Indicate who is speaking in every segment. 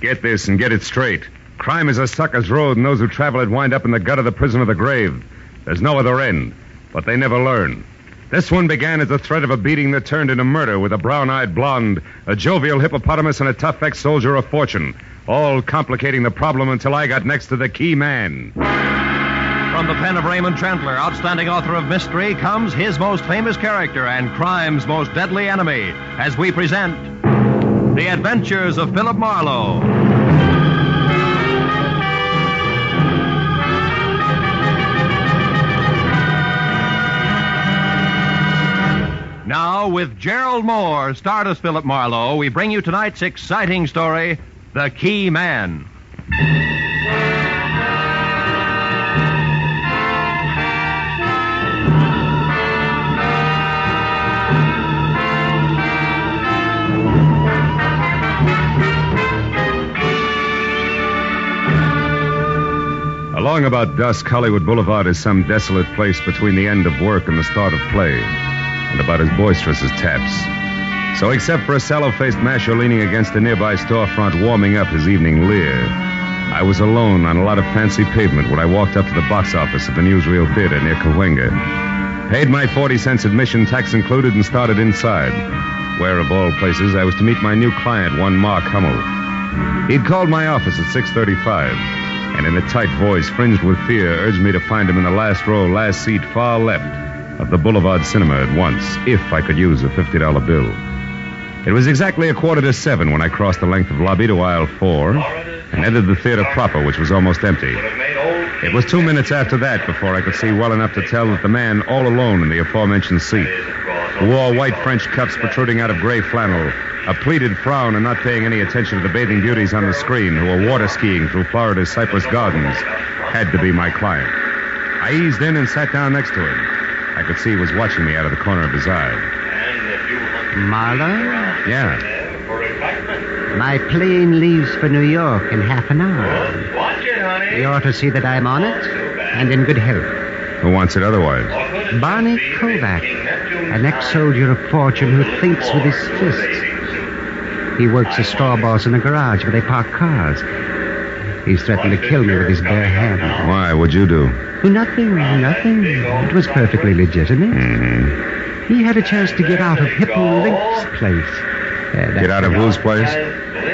Speaker 1: Get this and get it straight. Crime is a sucker's road, and those who travel it wind up in the gut of the prison of the grave. There's no other end, but they never learn. This one began as the threat of a beating that turned into murder with a brown eyed blonde, a jovial hippopotamus, and a tough ex soldier of fortune, all complicating the problem until I got next to the key man.
Speaker 2: From the pen of Raymond Chandler, outstanding author of mystery, comes his most famous character and crime's most deadly enemy, as we present The Adventures of Philip Marlowe. Now, with Gerald Mohr, Stardust Philip Marlowe, we bring you tonight's exciting story The Key Man.
Speaker 1: Along about dusk, Hollywood Boulevard is some desolate place between the end of work and the start of play, and about as boisterous as taps. So, except for a sallow faced masher leaning against a nearby storefront warming up his evening leer, I was alone on a lot of fancy pavement when I walked up to the box office of the Newsreel Theater near Cahuenga. Paid my 40 cents admission, tax included, and started inside, where, of all places, I was to meet my new client, one Mark Hummel. He'd called my office at 635 and in a tight voice, fringed with fear, urged me to find him in the last row, last seat, far left of the Boulevard Cinema at once, if I could use a $50 bill. It was exactly a quarter to seven when I crossed the length of lobby to aisle four and entered the theater proper, which was almost empty. It was two minutes after that before I could see well enough to tell that the man all alone in the aforementioned seat, wore white French cuffs protruding out of gray flannel, a pleated frown and not paying any attention to the bathing beauties on the screen who were water skiing through Florida's Cypress Gardens, had to be my client. I eased in and sat down next to him. I could see he was watching me out of the corner of his eye.
Speaker 3: Marlowe,
Speaker 1: Yeah.
Speaker 3: my plane leaves for New York in half an hour.
Speaker 4: Watch it, honey.
Speaker 3: You ought to see that I'm on it and in good health.
Speaker 1: Who wants it otherwise?
Speaker 3: Barney Kovac, an ex-soldier of fortune who thinks with his fists. He works as straw boss in a garage where they park cars. He's threatened to kill me with his bare hand.
Speaker 1: Why? What'd you do?
Speaker 3: Nothing, nothing. It was perfectly legitimate.
Speaker 1: Mm-hmm.
Speaker 3: He had a chance to get out of Hippo Link's place. Uh,
Speaker 1: Get out of whose place?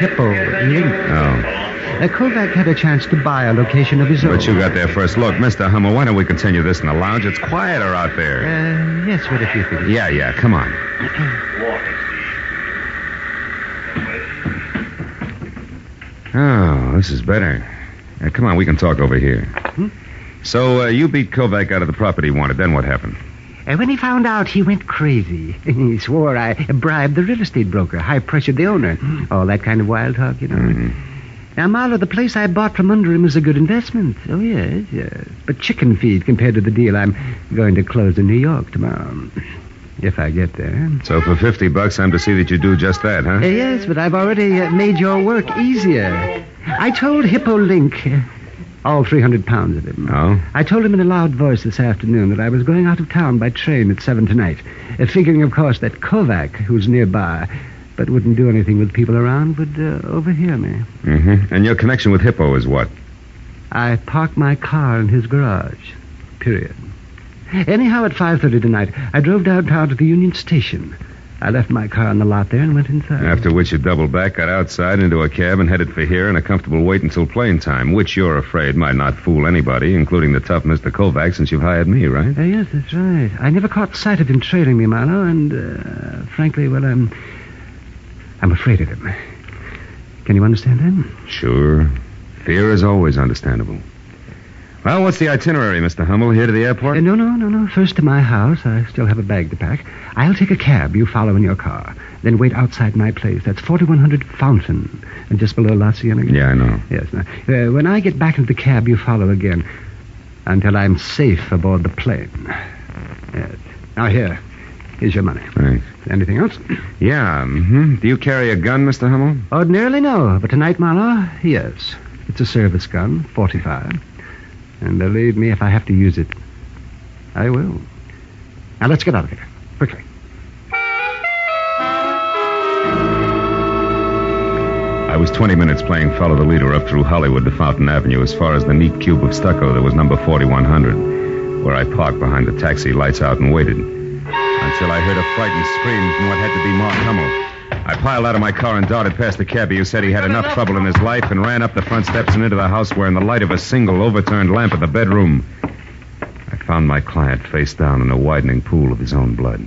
Speaker 3: Hippo Link.
Speaker 1: Oh.
Speaker 3: Uh, Kovac had a chance to buy a location of his own.
Speaker 1: But you got there first. Look, Mr. Hummel, why don't we continue this in the lounge? It's quieter out there.
Speaker 3: Uh, yes, what if you think?
Speaker 1: Yeah, yeah, come on. Oh, this is better. Uh, come on, we can talk over here. So, uh, you beat Kovac out of the property he wanted. Then what happened?
Speaker 3: Uh, when he found out, he went crazy. he swore I bribed the real estate broker, high pressured the owner. All that kind of wild talk, you know.
Speaker 1: Mm-hmm.
Speaker 3: Now, Marlowe, the place I bought from under him is a good investment. Oh, yes, yes. But chicken feed compared to the deal I'm going to close in New York tomorrow. If I get there.
Speaker 1: So, for 50 bucks, I'm to see that you do just that, huh?
Speaker 3: Uh, yes, but I've already uh, made your work easier. I told Hippo Link, uh, all 300 pounds of him.
Speaker 1: Oh?
Speaker 3: I told him in a loud voice this afternoon that I was going out of town by train at 7 tonight, uh, figuring, of course, that Kovac, who's nearby, but wouldn't do anything with people around, would uh, overhear me.
Speaker 1: Mm-hmm. And your connection with Hippo is what?
Speaker 3: I parked my car in his garage. Period. Anyhow, at 5.30 tonight, I drove downtown to the Union Station. I left my car in the lot there and went inside.
Speaker 1: After which you doubled back, got outside into a cab, and headed for here in a comfortable wait until plane time, which you're afraid might not fool anybody, including the tough Mr. Kovac, since you've hired me, right?
Speaker 3: Uh, yes, that's right. I never caught sight of him trailing me, Marlowe, and uh, frankly, well, I'm, I'm afraid of him. Can you understand that?
Speaker 1: Sure. Fear is always understandable. Well, what's the itinerary, Mr. Hummel? Here to the airport?
Speaker 3: Uh, no, no, no, no. First to my house. I still have a bag to pack. I'll take a cab. You follow in your car. Then wait outside my place. That's 4100 Fountain, and just below La Cienega.
Speaker 1: Yeah, I know.
Speaker 3: Yes. Now, uh, when I get back into the cab, you follow again until I'm safe aboard the plane. Yes. Now, here. Here's your money.
Speaker 1: Thanks.
Speaker 3: Anything else?
Speaker 1: Yeah, mm-hmm. Do you carry a gun, Mr. Hummel?
Speaker 3: Ordinarily, no. But tonight, Marlowe, yes. It's a service gun, 45. And believe me, if I have to use it, I will. Now, let's get out of here. Quickly.
Speaker 1: I was 20 minutes playing follow the leader up through Hollywood to Fountain Avenue as far as the neat cube of stucco that was number 4100, where I parked behind the taxi, lights out, and waited. Until I heard a frightened scream from what had to be Mark Hummel. I piled out of my car and darted past the cabbie who said he had enough trouble in his life and ran up the front steps and into the house where, in the light of a single overturned lamp in the bedroom, I found my client face down in a widening pool of his own blood.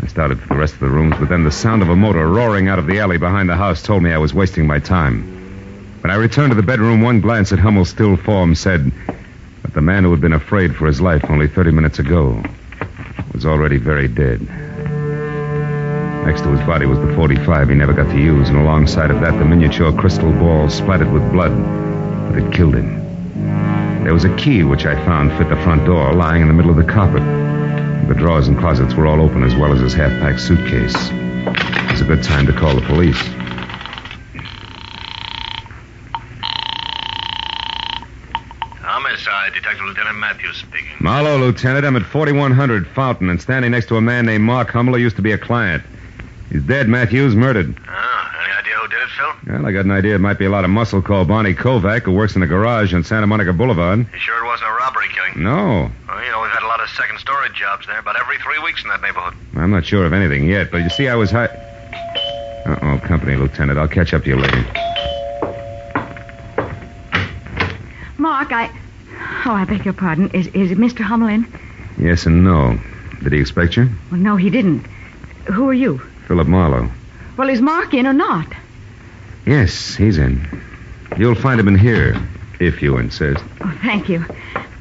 Speaker 1: I started for the rest of the rooms, but then the sound of a motor roaring out of the alley behind the house told me I was wasting my time. When I returned to the bedroom, one glance at Hummel's still form said that the man who had been afraid for his life only 30 minutes ago was already very dead. Next to his body was the 45 he never got to use, and alongside of that, the miniature crystal ball splattered with blood that had killed him. There was a key which I found fit the front door, lying in the middle of the carpet. The drawers and closets were all open, as well as his half packed suitcase. It was a good time to call the police.
Speaker 4: Homicide, Detective Lieutenant Matthews speaking.
Speaker 1: Marlowe, Lieutenant. I'm at 4100 Fountain and standing next to a man named Mark Hummel who used to be a client. He's dead, Matthews, murdered.
Speaker 4: Oh, any idea who did it, Phil?
Speaker 1: Well, I got an idea it might be a lot of muscle called Barney Kovac who works in a garage on Santa Monica Boulevard.
Speaker 4: You sure it wasn't a robbery killing?
Speaker 1: No,
Speaker 4: Well, you know, we've had a lot of second story jobs there, about every three weeks in that neighborhood.
Speaker 1: I'm not sure of anything yet, but you see, I was high. Uh oh, company, Lieutenant. I'll catch up to you later.
Speaker 5: Mark, I. Oh, I beg your pardon. Is, is it Mr. Hummel in?
Speaker 1: Yes and no. Did he expect you?
Speaker 5: Well, no, he didn't. Who are you?
Speaker 1: Philip Marlowe.
Speaker 5: Well, is Mark in or not?
Speaker 1: Yes, he's in. You'll find him in here, if you insist.
Speaker 5: Oh, thank you.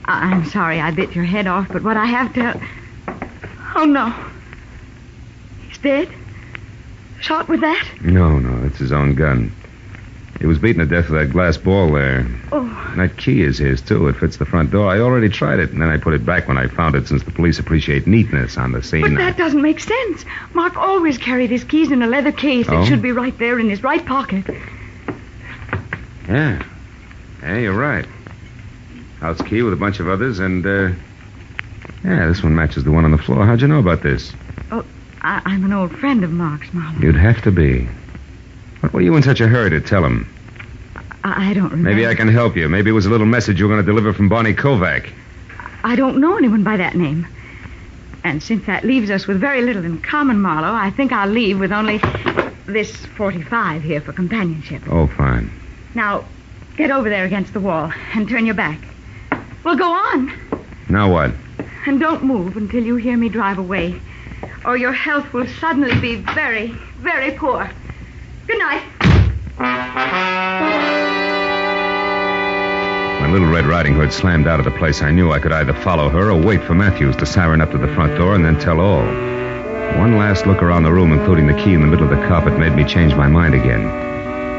Speaker 5: I- I'm sorry I bit your head off, but what I have to. Oh, no. He's dead? Shot with that?
Speaker 1: No, no, it's his own gun. He was beaten to death with that glass ball there.
Speaker 5: Oh,
Speaker 1: And that key is his, too. It fits the front door. I already tried it, and then I put it back when I found it, since the police appreciate neatness on the scene.
Speaker 5: but that doesn't make sense. Mark always carried his keys in a leather case.
Speaker 1: Oh?
Speaker 5: It should be right there in his right pocket.
Speaker 1: Yeah. Yeah, you're right. House key with a bunch of others, and, uh. Yeah, this one matches the one on the floor. How'd you know about this?
Speaker 5: I- I'm an old friend of Mark's, Marlowe.
Speaker 1: You'd have to be. What were you in such a hurry to tell him?
Speaker 5: I, I don't remember.
Speaker 1: Maybe I can help you. Maybe it was a little message you were going to deliver from Barney Kovac.
Speaker 5: I don't know anyone by that name. And since that leaves us with very little in common, Marlowe, I think I'll leave with only this 45 here for companionship.
Speaker 1: Oh, fine.
Speaker 5: Now, get over there against the wall and turn your back. Well, go on.
Speaker 1: Now what?
Speaker 5: And don't move until you hear me drive away, or your health will suddenly be very, very poor. Good night.
Speaker 1: When Little Red Riding Hood slammed out of the place, I knew I could either follow her or wait for Matthews to siren up to the front door and then tell all. One last look around the room, including the key in the middle of the carpet, made me change my mind again.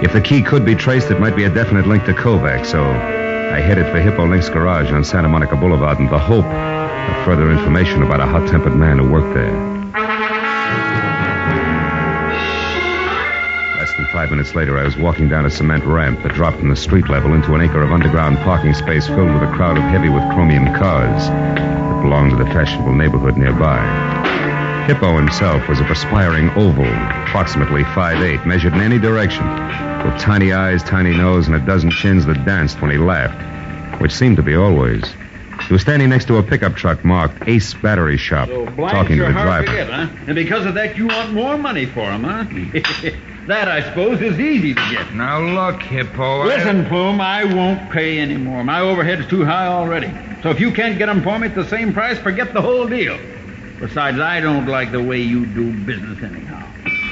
Speaker 1: If the key could be traced, it might be a definite link to Kovac, so I headed for Hippo Link's garage on Santa Monica Boulevard in the hope of further information about a hot tempered man who worked there. Less than five minutes later, I was walking down a cement ramp that dropped from the street level into an acre of underground parking space filled with a crowd of heavy with chromium cars that belonged to the fashionable neighborhood nearby. Hippo himself was a perspiring oval, approximately 5'8, measured in any direction, with tiny eyes, tiny nose, and a dozen chins that danced when he laughed, which seemed to be always. He was standing next to a pickup truck marked Ace Battery Shop,
Speaker 6: So
Speaker 1: talking to the driver.
Speaker 6: to get, huh? And because of that, you want more money for him, huh? that, I suppose, is easy to get.
Speaker 7: Now look, Hippo. I-
Speaker 6: Listen, Plume, I won't pay any more. My overhead's too high already. So if you can't get 'em for me at the same price, forget the whole deal. Besides, I don't like the way you do business anyhow.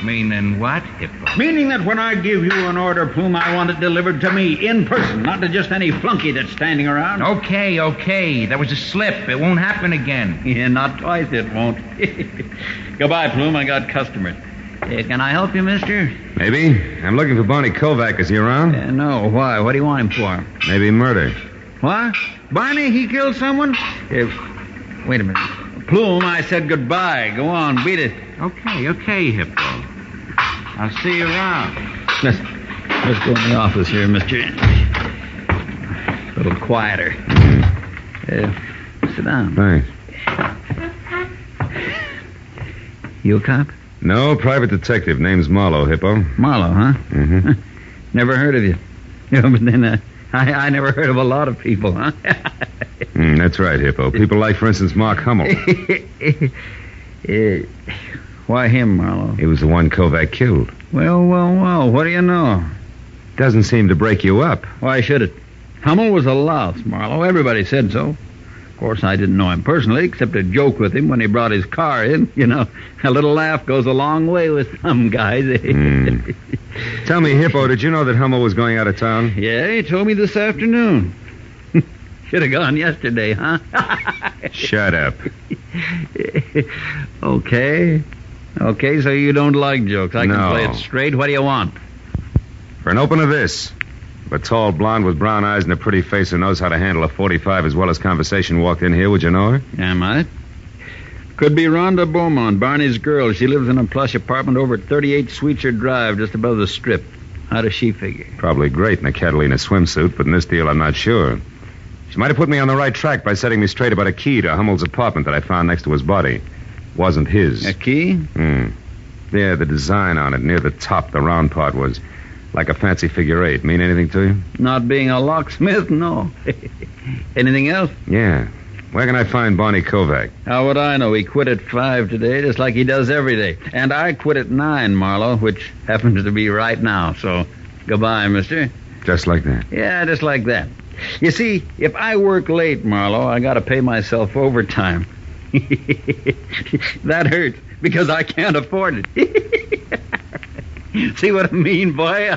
Speaker 7: Meaning what, Hippo?
Speaker 6: Meaning that when I give you an order, Plume, I want it delivered to me in person, not to just any flunky that's standing around.
Speaker 7: Okay, okay. That was a slip. It won't happen again.
Speaker 6: Yeah, not twice it won't. Goodbye, Plume. I got customers. Uh, can I help you, mister?
Speaker 1: Maybe. I'm looking for Barney Kovac. Is he around?
Speaker 6: Uh, no. Why? What do you want him for?
Speaker 1: Maybe murder.
Speaker 6: What? Barney, he killed someone? Uh, wait a minute. Plume, I said goodbye. Go on, beat it.
Speaker 7: Okay, okay, Hippo. I'll see you around.
Speaker 6: Let's, let's go in the office here, mister. A little quieter. Uh, sit down.
Speaker 1: Thanks.
Speaker 6: You a cop?
Speaker 1: No, private detective. Name's Marlowe, Hippo.
Speaker 6: Marlowe, huh?
Speaker 1: Mm-hmm.
Speaker 6: Never heard of you. Yeah, but then uh, I, I never heard of a lot of people, huh?
Speaker 1: Mm, that's right, Hippo. People like, for instance, Mark Hummel.
Speaker 6: Eh, why him, Marlowe?
Speaker 1: He was the one Kovac killed.
Speaker 6: Well, well, well. What do you know?
Speaker 1: Doesn't seem to break you up.
Speaker 6: Why should it? Hummel was a louse, Marlowe. Everybody said so. Of course, I didn't know him personally, except to joke with him when he brought his car in. You know, a little laugh goes a long way with some guys.
Speaker 1: Hmm. Tell me, Hippo, did you know that Hummel was going out of town?
Speaker 6: yeah, he told me this afternoon. Should have gone yesterday, huh?
Speaker 1: Shut up.
Speaker 6: okay. Okay, so you don't like jokes. I can
Speaker 1: No.
Speaker 6: play it straight. What do you want?
Speaker 1: For an opener, this. If a tall blonde with brown eyes and a pretty face who knows how to handle a 45 as well as conversation walked in here, would you know her?
Speaker 6: Am I? Might. Could be Rhonda Beaumont, Barney's girl. She lives in a plush apartment over at 38 Sweetser Drive, just above the strip. How does she figure?
Speaker 1: Probably great in a Catalina swimsuit, but in this deal, I'm not sure. She might have put me on the right track by setting me straight about a key to Hummel's apartment that I found next to his body. Wasn't his.
Speaker 6: A key?
Speaker 1: Hmm. Yeah, the design on it near the top, the round part was like a fancy figure eight. Mean anything to you?
Speaker 6: Not being a locksmith, no. Anything else?
Speaker 1: Yeah. Where can I find Barney Kovac?
Speaker 6: How would I know? He quit at five today, just like he does every day. And I quit at nine, Marlowe, which happens to be right now. So, goodbye, mister.
Speaker 1: Just like that.
Speaker 6: Yeah, just like that. You see, if I work late, Marlowe, I gotta pay myself overtime. that hurts because I can't afford it. see what I mean, boy?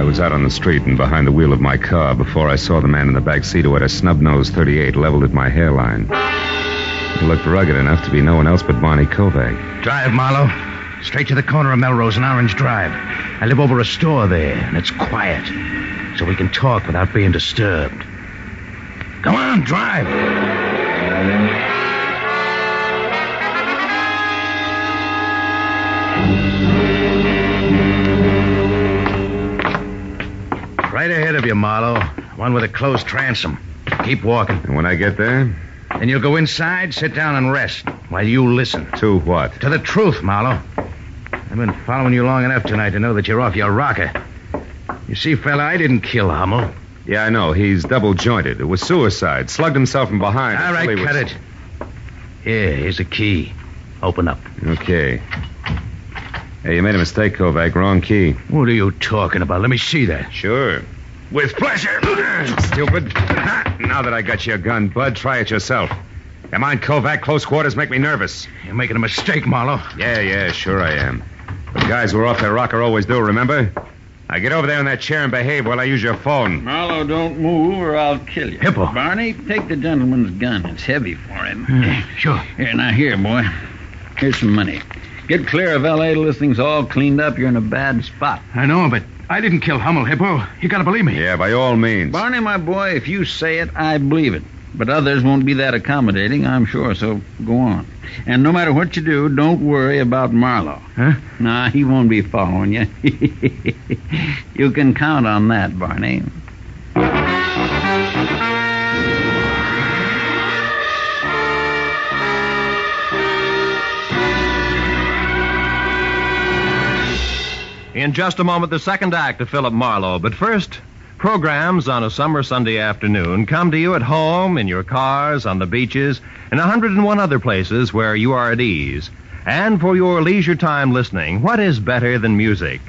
Speaker 1: I was out on the street and behind the wheel of my car before I saw the man in the back seat who had a snub-nosed 38 leveled at my hairline. He looked rugged enough to be no one else but Barney Kovac.
Speaker 7: Drive, Marlowe. Straight to the corner of Melrose and Orange Drive. I live over a store there, and it's quiet, so we can talk without being disturbed. Come on, drive. Right ahead of you, Marlowe. One with a closed transom. Keep walking.
Speaker 1: And when I get there,
Speaker 7: Then you'll go inside, sit down, and rest while you listen.
Speaker 1: to what?
Speaker 7: To the truth, Marlowe. I've been following you long enough tonight to know that you're off your rocker. You see, fella, I didn't kill Hummel.
Speaker 1: Yeah, I know. He's double jointed. It was suicide. Slugged himself from behind.
Speaker 7: All right, cut
Speaker 1: was-
Speaker 7: it. Here, here's a key. Open up.
Speaker 1: Okay. Hey, you made a mistake, Kovac. Wrong key.
Speaker 7: What are you talking about? Let me see that.
Speaker 1: Sure.
Speaker 7: With pleasure.
Speaker 1: Stupid. now that I got your gun, Bud, try it yourself. Come on, Kovac. Close quarters make me nervous.
Speaker 7: You're making a mistake, Marlowe.
Speaker 1: Yeah, yeah, sure I am. The guys who are off their rocker always do, remember? Now get over there in that chair and behave while I use your phone.
Speaker 6: Marlowe, don't move or I'll kill you.
Speaker 7: Hippo.
Speaker 6: Barney, take the gentleman's gun. It's heavy for him.
Speaker 7: Sure.
Speaker 6: Here, now here, boy. Here's some money. Get clear of L.A. till this thing's all cleaned up. You're in a bad spot.
Speaker 7: I know, but I didn't kill Hummel, Hippo. You gotta believe me.
Speaker 1: Yeah, by all means.
Speaker 6: Barney, my boy, if you say it, I believe it. But others won't be that accommodating, I'm sure, so go on. And no matter what you do, don't worry about Marlowe.
Speaker 7: Huh?
Speaker 6: Nah, he won't be following you. you can count on that, Barney.
Speaker 2: In just a moment, the second act of Philip Marlowe. But first, programs on a summer Sunday afternoon come to you at home, in your cars, on the beaches, and a 101 other places where you are at ease. And for your leisure time listening, what is better than music?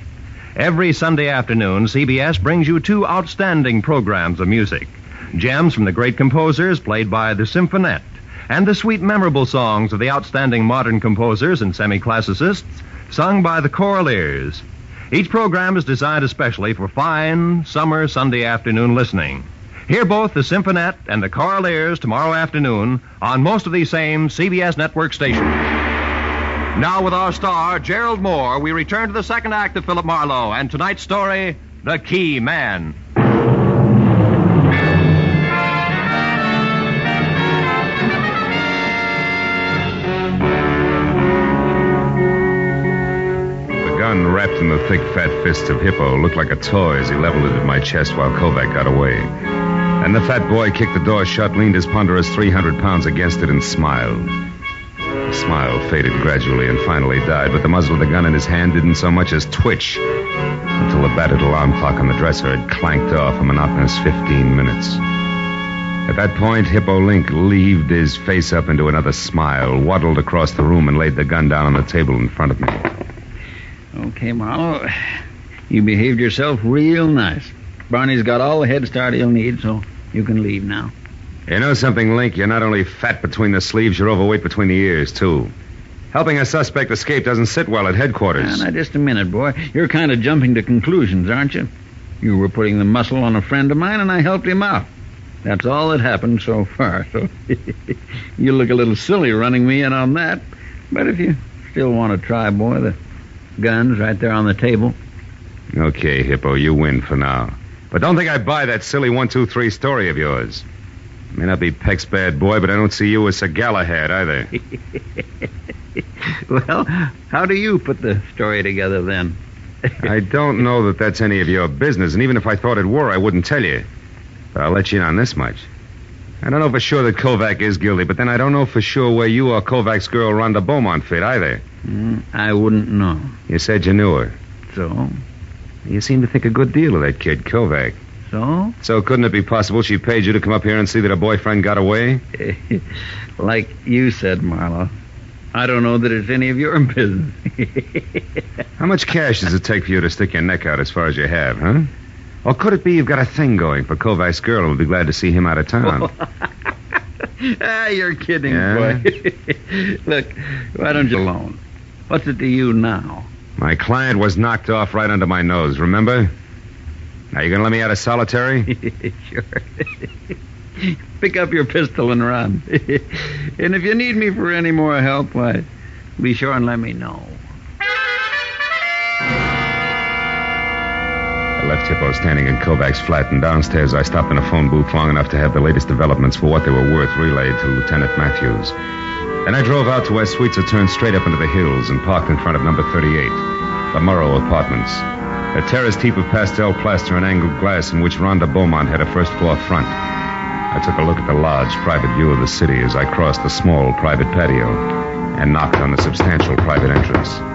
Speaker 2: Every Sunday afternoon, CBS brings you two outstanding programs of music gems from the great composers played by the Symphonette, and the sweet, memorable songs of the outstanding modern composers and semi classicists sung by the Choraleers. Each program is designed especially for fine summer Sunday afternoon listening. Hear both the Symphonette and the Choraleers tomorrow afternoon on most of these same CBS network stations. Now, with our star, Gerald Mohr, we return to the second act of Philip Marlowe and tonight's story, The Key Man.
Speaker 1: Wrapped in the thick, fat fists of Hippo looked like a toy as he leveled it at my chest while Kovac got away. And the fat boy kicked the door shut, leaned his ponderous 300 pounds against it, and smiled. The smile faded gradually and finally died, but the muzzle of the gun in his hand didn't so much as twitch until the battered alarm clock on the dresser had clanked off a monotonous 15 minutes. At that point, Hippo Link leaved his face up into another smile, waddled across the room, and laid the gun down on the table in front of me.
Speaker 6: Okay, Marlowe. You behaved yourself real nice. Barney's got all the head start he'll need, so you can leave now.
Speaker 1: You know something, Link? You're not only fat between the sleeves, you're overweight between the ears, too. Helping a suspect escape doesn't sit well at headquarters.
Speaker 6: Now, now, just a minute, boy. You're kind of jumping to conclusions, aren't you? You were putting the muscle on a friend of mine, and I helped him out. That's all that happened so far. So you look a little silly running me in on that. But if you still want to try, boy, the gun's right there on the table.
Speaker 1: Okay, Hippo, you win for now. But don't think I buy that silly one, two, three story of yours. May not be Peck's bad boy, but I don't see you as Sir Galahad either.
Speaker 6: well, how do you put the story together then?
Speaker 1: I don't know that that's any of your business, and even if I thought it were, I wouldn't tell you. But I'll let you in on this much. I don't know for sure that Kovac is guilty, but then I don't know for sure where you or Kovac's girl Rhonda Beaumont fit either.
Speaker 6: Mm, I wouldn't know.
Speaker 1: You said you knew her.
Speaker 6: So?
Speaker 1: You seem to think a good deal of that kid, Kovac.
Speaker 6: So?
Speaker 1: So couldn't it be possible she paid you to come up here and see that her boyfriend got away?
Speaker 6: like you said, Marlowe. I don't know that it's any of your business.
Speaker 1: How much cash does it take for you to stick your neck out as far as you have, huh? Or could it be you've got a thing going for Kovac's girl and will be glad to see him out of town?
Speaker 6: ah, you're kidding,
Speaker 1: Yeah?
Speaker 6: boy. Look, why don't you alone? What's it to you now?
Speaker 1: My client was knocked off right under my nose, remember? Now, you gonna let me out of solitary?
Speaker 6: sure. Pick up your pistol and run. and if you need me for any more help, why, be sure and let me know.
Speaker 1: Left Hippo standing in Kovac's flat, and downstairs I stopped in a phone booth long enough to have the latest developments for what they were worth relayed to Lieutenant Matthews. Then I drove out to where are turned straight up into the hills and parked in front of number 38, the Murrow Apartments. A terraced heap of pastel plaster and angled glass in which Rhonda Beaumont had a first floor front. I took a look at the large private view of the city as I crossed the small private patio and knocked on the substantial private entrance.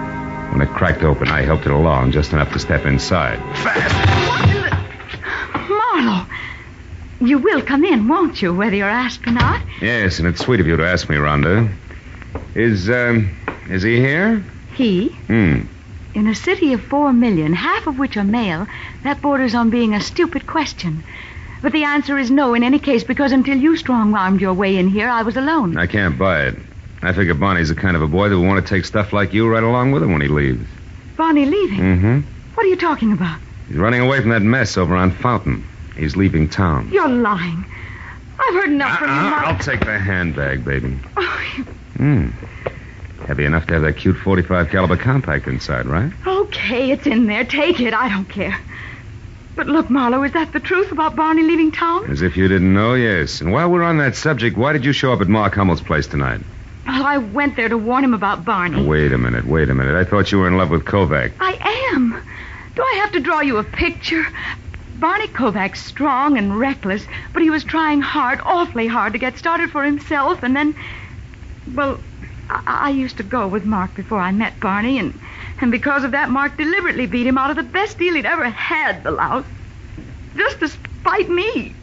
Speaker 1: When it cracked open, I helped it along just enough to step inside. Fast!
Speaker 5: Marlowe, you will come in, won't you, whether you're asked or not?
Speaker 1: Yes, and it's sweet of you to ask me, Rhonda. Is, um, is he here?
Speaker 5: He,
Speaker 1: Hmm.
Speaker 5: in a city of four million, half of which are male, that borders on being a stupid question. But the answer is no in any case, because until you strong armed your way in here, I was alone.
Speaker 1: I can't buy it. I figure Barney's the kind of a boy that will want to take stuff like you right along with him when he leaves.
Speaker 5: Barney leaving?
Speaker 1: Mm-hmm.
Speaker 5: What are you talking about?
Speaker 1: He's running away from that mess over on Fountain. He's leaving town.
Speaker 5: You're lying. I've heard enough from you,
Speaker 1: I'll take the handbag, baby.
Speaker 5: Oh, you-
Speaker 1: Hmm. Heavy enough to have that cute 45 caliber compact inside, right?
Speaker 5: okay, it's in there. Take it. I don't care. But look, Marlowe, is that the truth about Barney leaving town?
Speaker 1: As if you didn't know, yes. And while we're on that subject, why did you show up at Mark Hummel's place tonight?
Speaker 5: Well, I went there to warn him about Barney.
Speaker 1: Wait a minute, wait a minute. I thought you were in love with Kovac.
Speaker 5: I am. Do I have to draw you a picture? Barney Kovac's strong and reckless, but he was trying hard, awfully hard, to get started for himself, and then. Well, I, I used to go with Mark before I met Barney, and, and because of that, Mark deliberately beat him out of the best deal he'd ever had, the louse. Just to spite me.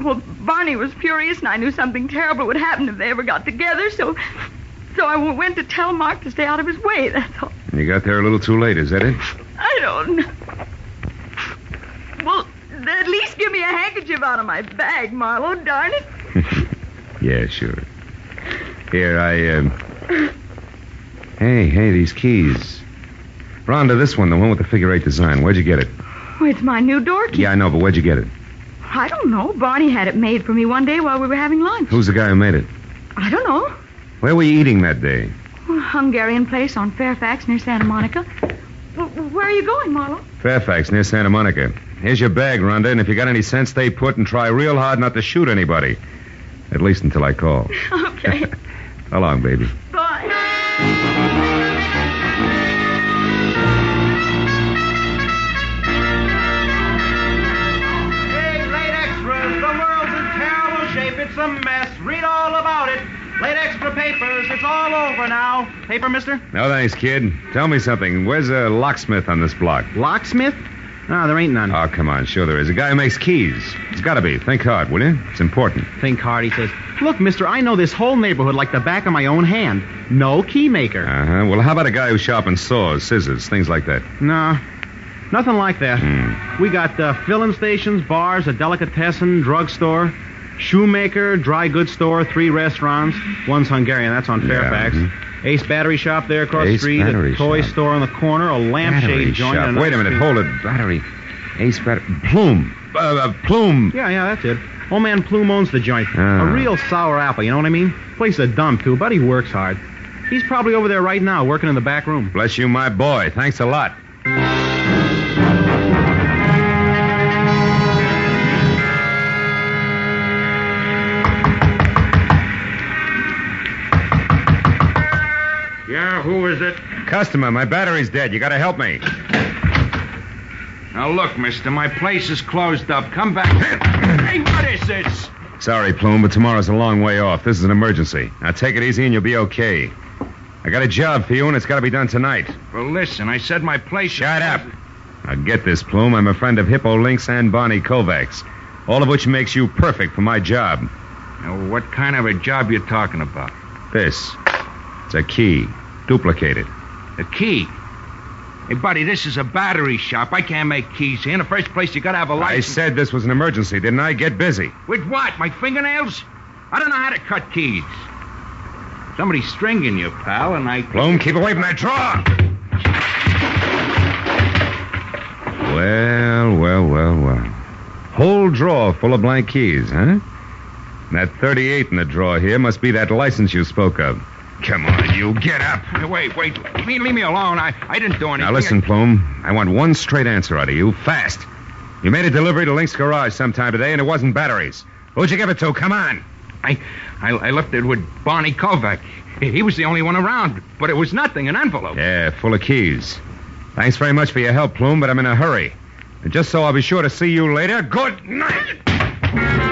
Speaker 5: Well, Barney was furious, and I knew something terrible would happen if they ever got together, so. So I went to tell Mark to stay out of his way, that's all.
Speaker 1: You got there a little too late, is that it?
Speaker 5: I don't know. Well, at least give me a handkerchief out of my bag, Marlowe, darn it.
Speaker 1: Yeah, sure. Here, I, um... Hey, hey, these keys. Rhonda, this one, the one with the figure eight design. Where'd you get it?
Speaker 5: Oh, it's my new door key.
Speaker 1: Yeah, I know, but where'd you get it?
Speaker 5: I don't know. Barney had it made for me one day while we were having lunch.
Speaker 1: Who's the guy who made it?
Speaker 5: I don't know.
Speaker 1: Where were you eating that day?
Speaker 5: A Hungarian place on Fairfax near Santa Monica. Well, where are you going, Marlowe?
Speaker 1: Fairfax, near Santa Monica. Here's your bag, Rhonda, and if you got any sense, stay put and try real hard not to shoot anybody. At least until I call.
Speaker 5: Okay.
Speaker 1: So long, baby.
Speaker 5: Bye.
Speaker 8: It's a mess. Read all about it. Late extra papers. It's all over now. Paper, mister?
Speaker 1: No thanks, kid. Tell me something. Where's a locksmith on this block?
Speaker 8: Locksmith? No, there ain't none.
Speaker 1: Oh, come on. Sure there is. A guy who makes keys. It's got to be. Think hard, will you? It's important.
Speaker 8: Think hard, he says. Look, mister, I know this whole neighborhood like the back of my own hand. No key maker.
Speaker 1: Uh huh. Well, how about a guy who sharpens saws, scissors, things like that?
Speaker 8: No, nothing like that.
Speaker 1: Hmm.
Speaker 8: We got uh, filling stations, bars, a delicatessen, drugstore, shoemaker, dry goods store, three restaurants. One's Hungarian, that's on Fairfax.
Speaker 1: mhm.
Speaker 8: Ace Battery Shop there across the street, a toy
Speaker 1: Shop.
Speaker 8: store on the corner, a lampshade joint.
Speaker 1: shop. Wait a minute. Hold it. Battery. Ace battery. Plume. Uh, uh, Plume.
Speaker 8: Yeah, yeah, that's it. Old man Plume owns the joint.
Speaker 1: Ah.
Speaker 8: A real sour apple, you know what I mean? Place a dump, too, but he works hard. He's probably over there right now, working in the back room.
Speaker 1: Bless you, my boy. Thanks a lot.
Speaker 9: Is it?
Speaker 1: Customer, my battery's dead. You got to help me.
Speaker 9: Now look, mister, my place is closed up. Come back. hey, what is this?
Speaker 1: Sorry, Plume, but tomorrow's a long way off. This is an emergency. Now take it easy and you'll be okay. I got a job for you, and it's got to be done tonight.
Speaker 9: Well, listen, I said my place.
Speaker 1: Shut up. Now get this, Plume. I'm a friend of Hippo Link's and Barney Kovacs, all of which makes you perfect for my job.
Speaker 9: Now, what kind of a job you talking about?
Speaker 1: This. It's a key. Duplicated.
Speaker 9: A key. Hey, buddy, this is a battery shop. I can't make keys here. In the first place, you gotta have a license.
Speaker 1: I said this was an emergency, didn't I? Get busy.
Speaker 9: With what? My fingernails? I don't know how to cut keys. Somebody's stringing you, pal, and I.
Speaker 1: Plume, keep away from that drawer. Well, well, well, well. Whole drawer full of blank keys, huh? That 38 in the drawer here must be that license you spoke of. Come on, you get up.
Speaker 9: Wait, wait. Leave, leave me alone. I, I didn't do anything.
Speaker 1: Now listen, Plume. I want one straight answer out of you, fast. You made a delivery to Link's garage sometime today, and it wasn't batteries. Who'd you give it to? Come on.
Speaker 9: I, I, I left it with Barney Kovac. He, he was the only one around, but it was nothing, an envelope.
Speaker 1: Yeah, full of keys. Thanks very much for your help, Plume, but I'm in a hurry. And just so I'll be sure to see you later, good night.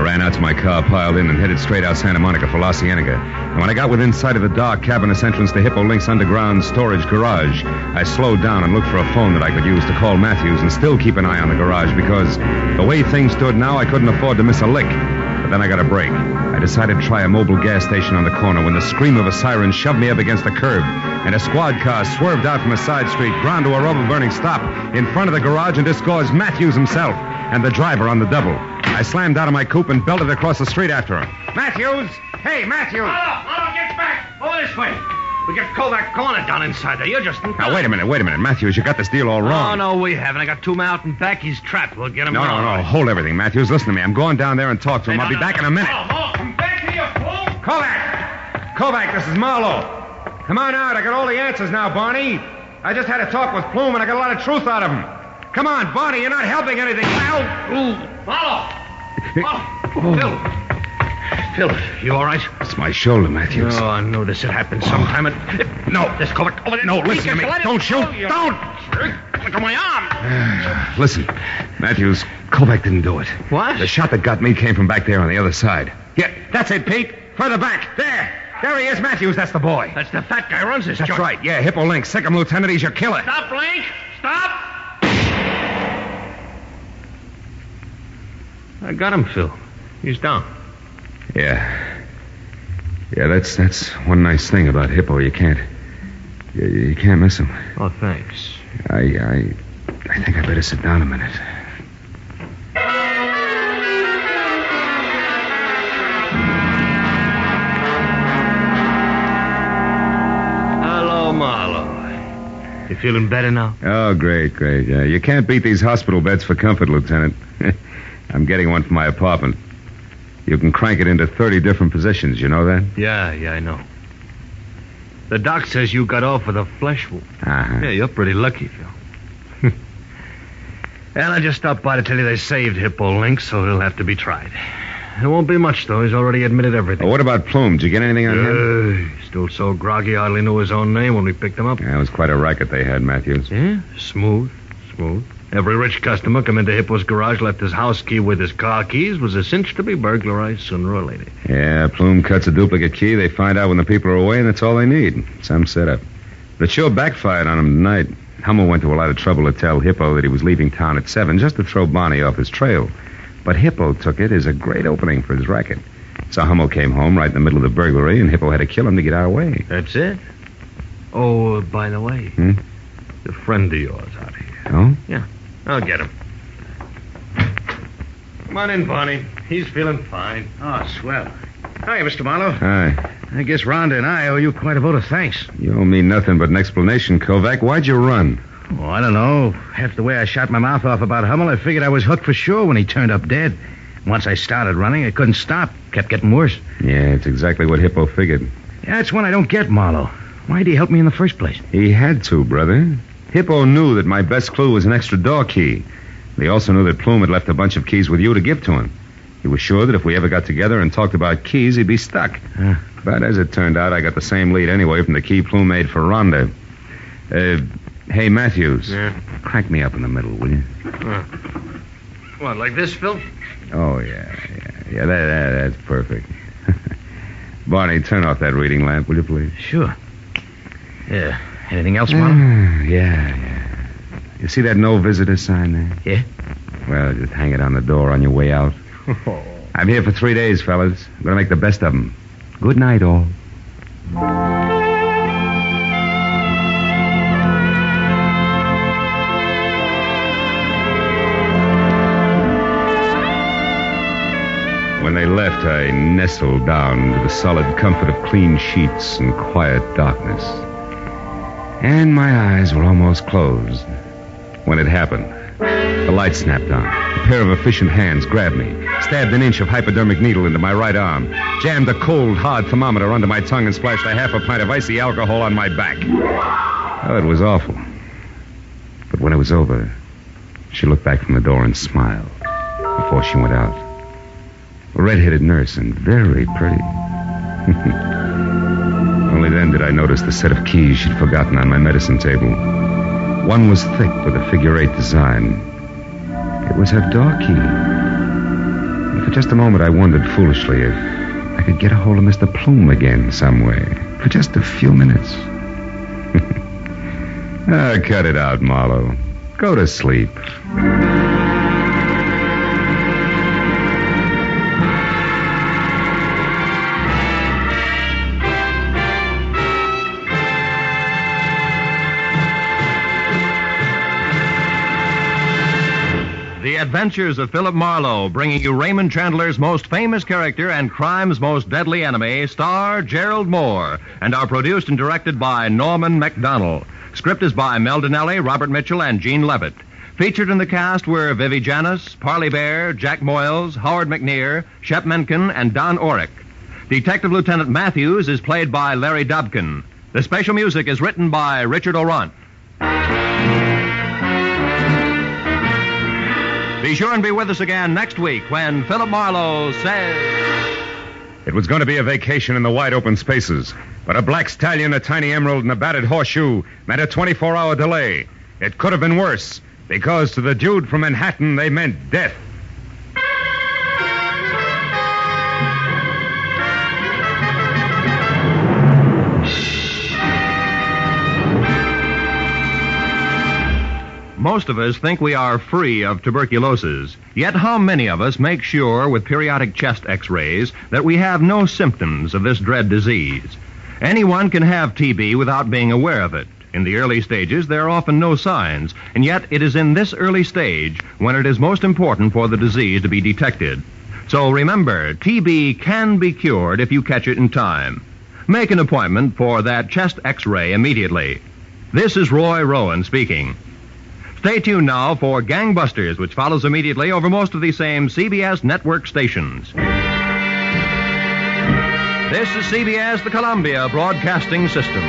Speaker 1: I ran out to my car, piled in, and headed straight out Santa Monica for La Cienega. And when I got within sight of the dark cavernous entrance to Hippo Link's underground storage garage, I slowed down and looked for a phone that I could use to call Matthews and still keep an eye on the garage because the way things stood now, I couldn't afford to miss a lick. But then I got a break. I decided to try a mobile gas station on the corner when the scream of a siren shoved me up against the curb, and a squad car swerved out from a side street, ground to a rubber burning stop in front of the garage and disgorged Matthews himself and the driver on the double. I slammed out of my coupe and belted across the street after him. Matthews! Hey, Matthews!
Speaker 4: Marlowe, get back! Over this way. We get Kovac cornered down inside there. You're just.
Speaker 1: Now, wait a minute, wait a minute. Matthews, you got this deal all
Speaker 4: Oh,
Speaker 1: wrong.
Speaker 4: no, no, we haven't. I got two men out and back. He's trapped. We'll get him
Speaker 1: No,
Speaker 4: now.
Speaker 1: no, no. Hold everything, Matthews. Listen to me. I'm going down there and talk to him.
Speaker 4: Hey,
Speaker 1: I'll
Speaker 4: no,
Speaker 1: be
Speaker 4: no,
Speaker 1: back
Speaker 4: no.
Speaker 1: in a minute.
Speaker 4: Marlowe, Marlowe, come back here, you fool!
Speaker 1: Kovac! Kovac, this is Marlowe. Come on out. I got all the answers now, Barney. I just had a talk with Plume, and I got a lot of truth out of him. Come on, Barney. You're not helping anything. Ow!
Speaker 4: Marlowe! Marlowe! Phil! Phil, you all right?
Speaker 1: It's my shoulder, Matthews.
Speaker 4: Oh, I knew this had happened sometime. It...
Speaker 1: No.
Speaker 4: This Kovac over there.
Speaker 1: No, listen to me. Don't shoot.
Speaker 4: Oh,
Speaker 1: Don't.
Speaker 4: Look at my arm.
Speaker 1: Listen, Matthews, Kovac didn't do it.
Speaker 4: What?
Speaker 1: The shot that got me came from back there on the other side. Yeah, that's it, Pete. Further back. There. There he is, Matthews. That's the boy.
Speaker 4: That's the fat guy who runs this
Speaker 1: That's
Speaker 4: joint.
Speaker 1: right. Yeah, Hippo Link. Him, Lieutenant. He's your killer.
Speaker 4: Stop, Link! Stop! I got him, Phil. He's down.
Speaker 1: Yeah. Yeah, that's that's one nice thing about Hippo. You can't you, you can't miss him.
Speaker 4: Oh, thanks.
Speaker 1: I I I think I better sit down a minute.
Speaker 4: Hello, Marlowe. You feeling better now?
Speaker 1: Oh, great, great. Yeah, you can't beat these hospital beds for comfort, Lieutenant. I'm getting one for my apartment. You can crank it into 30 different positions. You know that?
Speaker 4: Yeah, yeah, I know. The doc says you got off with a flesh wound.
Speaker 1: Uh-huh.
Speaker 4: Yeah, you're pretty lucky, Phil. and I just stopped by to tell you they saved Hippo Link, so he'll have to be tried. It won't be much, though. He's already admitted everything.
Speaker 1: Well, what about Plume? Did you get anything on him?
Speaker 4: Uh, still so groggy, hardly knew his own name when we picked him up.
Speaker 1: Yeah, it was quite a racket they had, Matthews.
Speaker 4: Yeah, smooth, smooth. Every rich customer come into Hippo's garage, left his house key with his car keys, was a cinch to be burglarized sooner or later.
Speaker 1: Yeah, Plume cuts a duplicate key. They find out when the people are away, and that's all they need. Some setup. But it sure backfired on him tonight. Hummel went to a lot of trouble to tell Hippo that he was leaving town at 7 just to throw Barney off his trail. But Hippo took it as a great opening for his racket. So Hummel came home right in the middle of the burglary, and Hippo had to kill him to get our way.
Speaker 4: That's it? Oh, by the way,
Speaker 1: Hmm?
Speaker 4: the friend of yours out here.
Speaker 1: Oh?
Speaker 4: I'll get him. Come on in, Barney. He's feeling fine.
Speaker 7: Oh, swell. Hi, Mr. Marlowe.
Speaker 1: Hi.
Speaker 7: I guess Rhonda and I owe you quite a vote of thanks.
Speaker 1: You owe me nothing but an explanation, Kovac. Why'd you run?
Speaker 7: Oh, I don't know. After the way I shot my mouth off about Hummel, I figured I was hooked for sure when he turned up dead. Once I started running, I couldn't stop. Kept getting worse.
Speaker 1: Yeah, it's exactly what Hippo figured.
Speaker 7: Yeah, that's one I don't get, Marlowe. Why'd he help me in the first place?
Speaker 1: He had to, brother. Hippo knew that my best clue was an extra door key. He also knew that Plume had left a bunch of keys with you to give to him. He was sure that if we ever got together and talked about keys, he'd be stuck.
Speaker 7: Huh.
Speaker 1: But as it turned out, I got the same lead anyway from the key Plume made for Rhonda. Uh, hey, Matthews.
Speaker 4: Yeah.
Speaker 1: Crank me up in the middle, will you?
Speaker 4: What, like this, Phil?
Speaker 1: Oh, yeah, yeah. Yeah, that, that, that's perfect. Barney, turn off that reading lamp, will you, please?
Speaker 7: Sure. Yeah. Anything else, Marlowe?
Speaker 1: Ah, yeah, yeah. You see that no visitor sign there?
Speaker 7: Yeah?
Speaker 1: Well, just hang it on the door on your way out. I'm here for three days, fellas. I'm going to make the best of them. Good night, all. When they left, I nestled down into the solid comfort of clean sheets and quiet darkness. And my eyes were almost closed when it happened. The light snapped on. A pair of efficient hands grabbed me, stabbed an inch of hypodermic needle into my right arm, jammed a cold, hard thermometer under my tongue, and splashed a half a pint of icy alcohol on my back. Oh, it was awful. But when it was over, she looked back from the door and smiled before she went out. A red-headed nurse and very pretty. Only then did I notice the set of keys she'd forgotten on my medicine table. One was thick with a figure eight design. It was her door key. And for just a moment, I wondered foolishly if I could get a hold of Mr. Plume again some way. For just a few minutes. ah, cut it out, Marlowe. Go to sleep.
Speaker 2: Adventures of Philip Marlowe, bringing you Raymond Chandler's most famous character and crime's most deadly enemy, star Gerald Mohr, and are produced and directed by Norman Macdonnell. Script is by Mel Dinelli, Robert Mitchell, and Gene Levitt. Featured in the cast were Vivi Janiss, Parley Baer, Jack Moyles, Howard McNear, Shep Menken, and Don Orick. Detective Lieutenant Matthews is played by Larry Dobkin. The special music is written by Richard Aurandt. Be sure and be with us again next week when Philip Marlowe says.
Speaker 1: It was going to be a vacation in the wide open spaces, but a black stallion, a tiny emerald, and a battered horseshoe meant a 24 hour delay. It could have been worse, because to the dude from Manhattan, they meant death.
Speaker 2: Most of us think we are free of tuberculosis. Yet, how many of us make sure with periodic chest x rays that we have no symptoms of this dread disease? Anyone can have TB without being aware of it. In the early stages, there are often no signs, and yet it is in this early stage when it is most important for the disease to be detected. So remember, TB can be cured if you catch it in time. Make an appointment for that chest x ray immediately. This is Roy Rowan speaking. Stay tuned now for Gangbusters, which follows immediately over most of the same CBS network stations. This is CBS, the Columbia Broadcasting System.